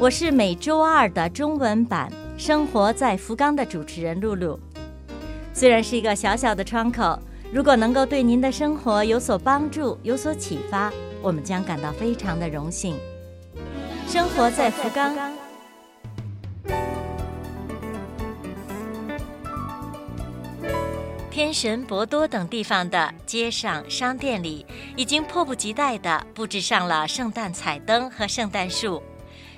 我是每周二的中文版《生活在福冈》的主持人露露。虽然是一个小小的窗口，如果能够对您的生活有所帮助、有所启发，我们将感到非常的荣幸。生活在福冈。天神、博多等地方的街上、商店里，已经迫不及待地布置上了圣诞彩灯和圣诞树，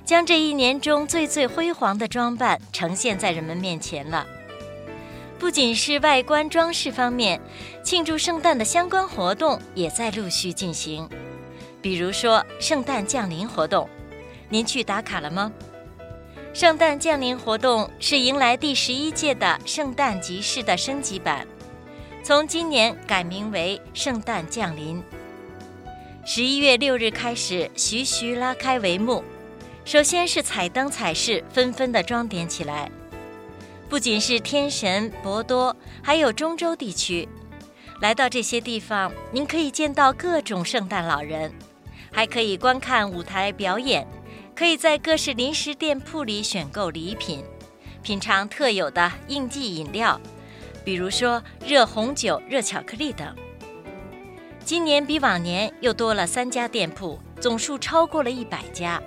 将这一年中最最辉煌的装扮呈现在人们面前了。不仅是外观装饰方面，庆祝圣诞的相关活动也在陆续进行，比如说圣诞降临活动，您去打卡了吗？圣诞降临活动是迎来第十一届的圣诞集市的升级版。从今年改名为圣诞降临。十一月六日开始，徐徐拉开帷幕。首先是彩灯彩饰纷纷的装点起来，不仅是天神、博多，还有中州地区。来到这些地方，您可以见到各种圣诞老人，还可以观看舞台表演，可以在各式临时店铺里选购礼品，品尝特有的应季饮料。比如说热红酒、热巧克力等。今年比往年又多了三家店铺，总数超过了一百家。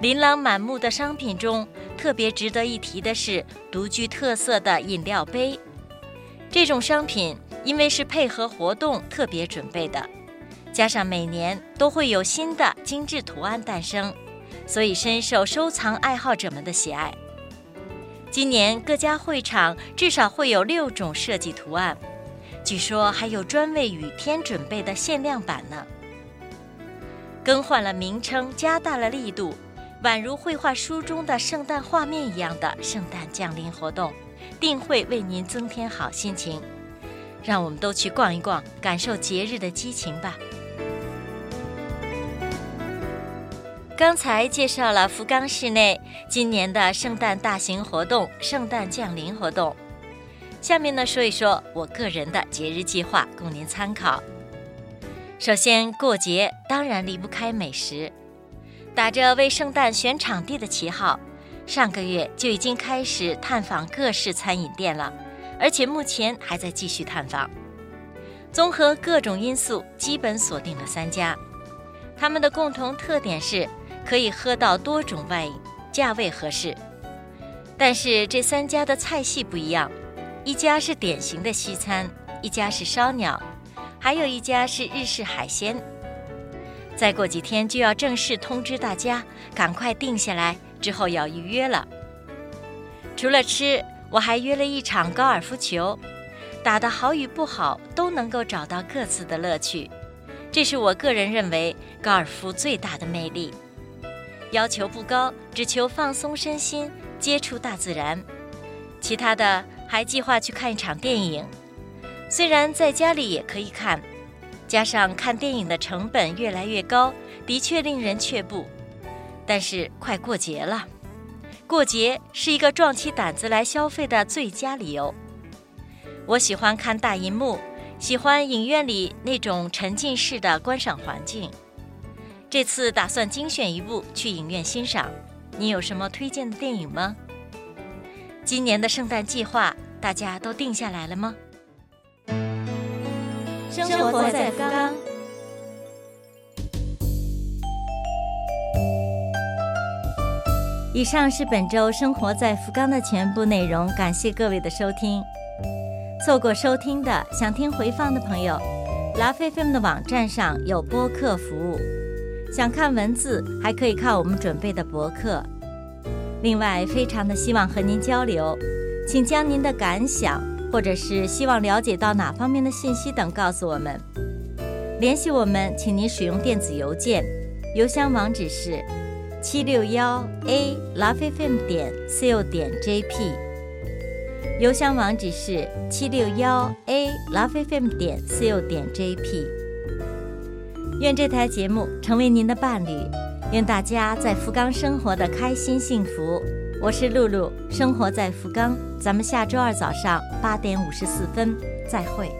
琳琅满目的商品中，特别值得一提的是独具特色的饮料杯。这种商品因为是配合活动特别准备的，加上每年都会有新的精致图案诞生，所以深受收藏爱好者们的喜爱。今年各家会场至少会有六种设计图案，据说还有专为雨天准备的限量版呢。更换了名称，加大了力度，宛如绘画书中的圣诞画面一样的圣诞降临活动，定会为您增添好心情。让我们都去逛一逛，感受节日的激情吧。刚才介绍了福冈市内今年的圣诞大型活动——圣诞降临活动。下面呢，说一说我个人的节日计划，供您参考。首先，过节当然离不开美食。打着为圣诞选场地的旗号，上个月就已经开始探访各式餐饮店了，而且目前还在继续探访。综合各种因素，基本锁定了三家。他们的共同特点是。可以喝到多种外饮价位合适。但是这三家的菜系不一样，一家是典型的西餐，一家是烧鸟，还有一家是日式海鲜。再过几天就要正式通知大家，赶快定下来，之后要预约了。除了吃，我还约了一场高尔夫球，打得好与不好都能够找到各自的乐趣，这是我个人认为高尔夫最大的魅力。要求不高，只求放松身心，接触大自然。其他的还计划去看一场电影，虽然在家里也可以看，加上看电影的成本越来越高，的确令人却步。但是快过节了，过节是一个壮起胆子来消费的最佳理由。我喜欢看大银幕，喜欢影院里那种沉浸式的观赏环境。这次打算精选一部去影院欣赏，你有什么推荐的电影吗？今年的圣诞计划大家都定下来了吗？生活在福冈。以上是本周生活在福冈的全部内容，感谢各位的收听。错过收听的，想听回放的朋友，拉菲菲们的网站上有播客服务。想看文字，还可以看我们准备的博客。另外，非常的希望和您交流，请将您的感想，或者是希望了解到哪方面的信息等告诉我们。联系我们，请您使用电子邮件，邮箱网址是七六幺 a lovefm 点 co 点 jp，邮箱网址是七六幺 a lovefm 点 co 点 jp。愿这台节目成为您的伴侣，愿大家在福冈生活的开心幸福。我是露露，生活在福冈，咱们下周二早上八点五十四分再会。